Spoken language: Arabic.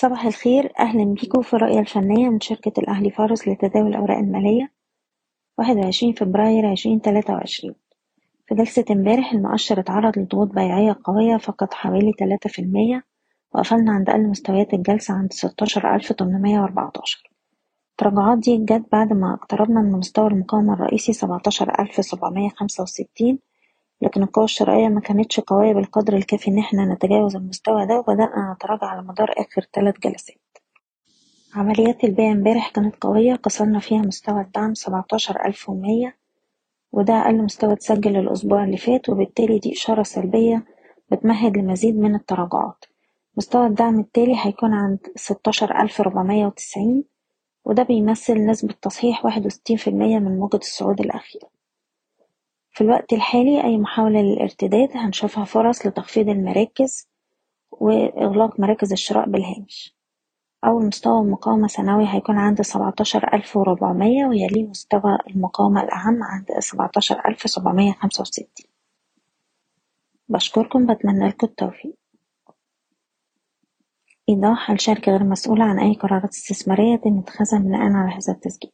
صباح الخير. أهلا بيكم في الرؤية الفنية من شركة الأهلي فارس لتداول الأوراق المالية. واحد وعشرين فبراير عشرين تلاتة وعشرين. في جلسة امبارح المؤشر اتعرض لضغوط بيعية قوية فقد حوالي تلاتة في المية وقفلنا عند أقل مستويات الجلسة عند ستاشر ألف تمنمية وأربعتاشر. التراجعات دي جت بعد ما اقتربنا من مستوى المقاومة الرئيسي سبعتاشر ألف سبعمية خمسة وستين لكن القوى الشرائية ما كانتش قوية بالقدر الكافي إن إحنا نتجاوز المستوى ده وبدأنا نتراجع على مدار آخر تلات جلسات. عمليات البيع امبارح كانت قوية كسرنا فيها مستوى الدعم سبعتاشر ألف ومية وده أقل مستوى اتسجل الأسبوع اللي فات وبالتالي دي إشارة سلبية بتمهد لمزيد من التراجعات. مستوى الدعم التالي هيكون عند ستاشر ألف وتسعين وده بيمثل نسبة تصحيح واحد وستين في المية من موجة الصعود الأخيرة. في الوقت الحالي أي محاولة للارتداد هنشوفها فرص لتخفيض المراكز وإغلاق مراكز الشراء بالهامش. أول مستوى مقاومة سنوي هيكون عند سبعتاشر ألف وربعمية ويليه مستوى المقاومة الأهم عند سبعتاشر ألف سبعمية خمسة وستين. بشكركم بتمنى لكم التوفيق. إيضاح الشركة غير مسؤولة عن أي قرارات استثمارية يتم اتخاذها بناء على هذا التسجيل.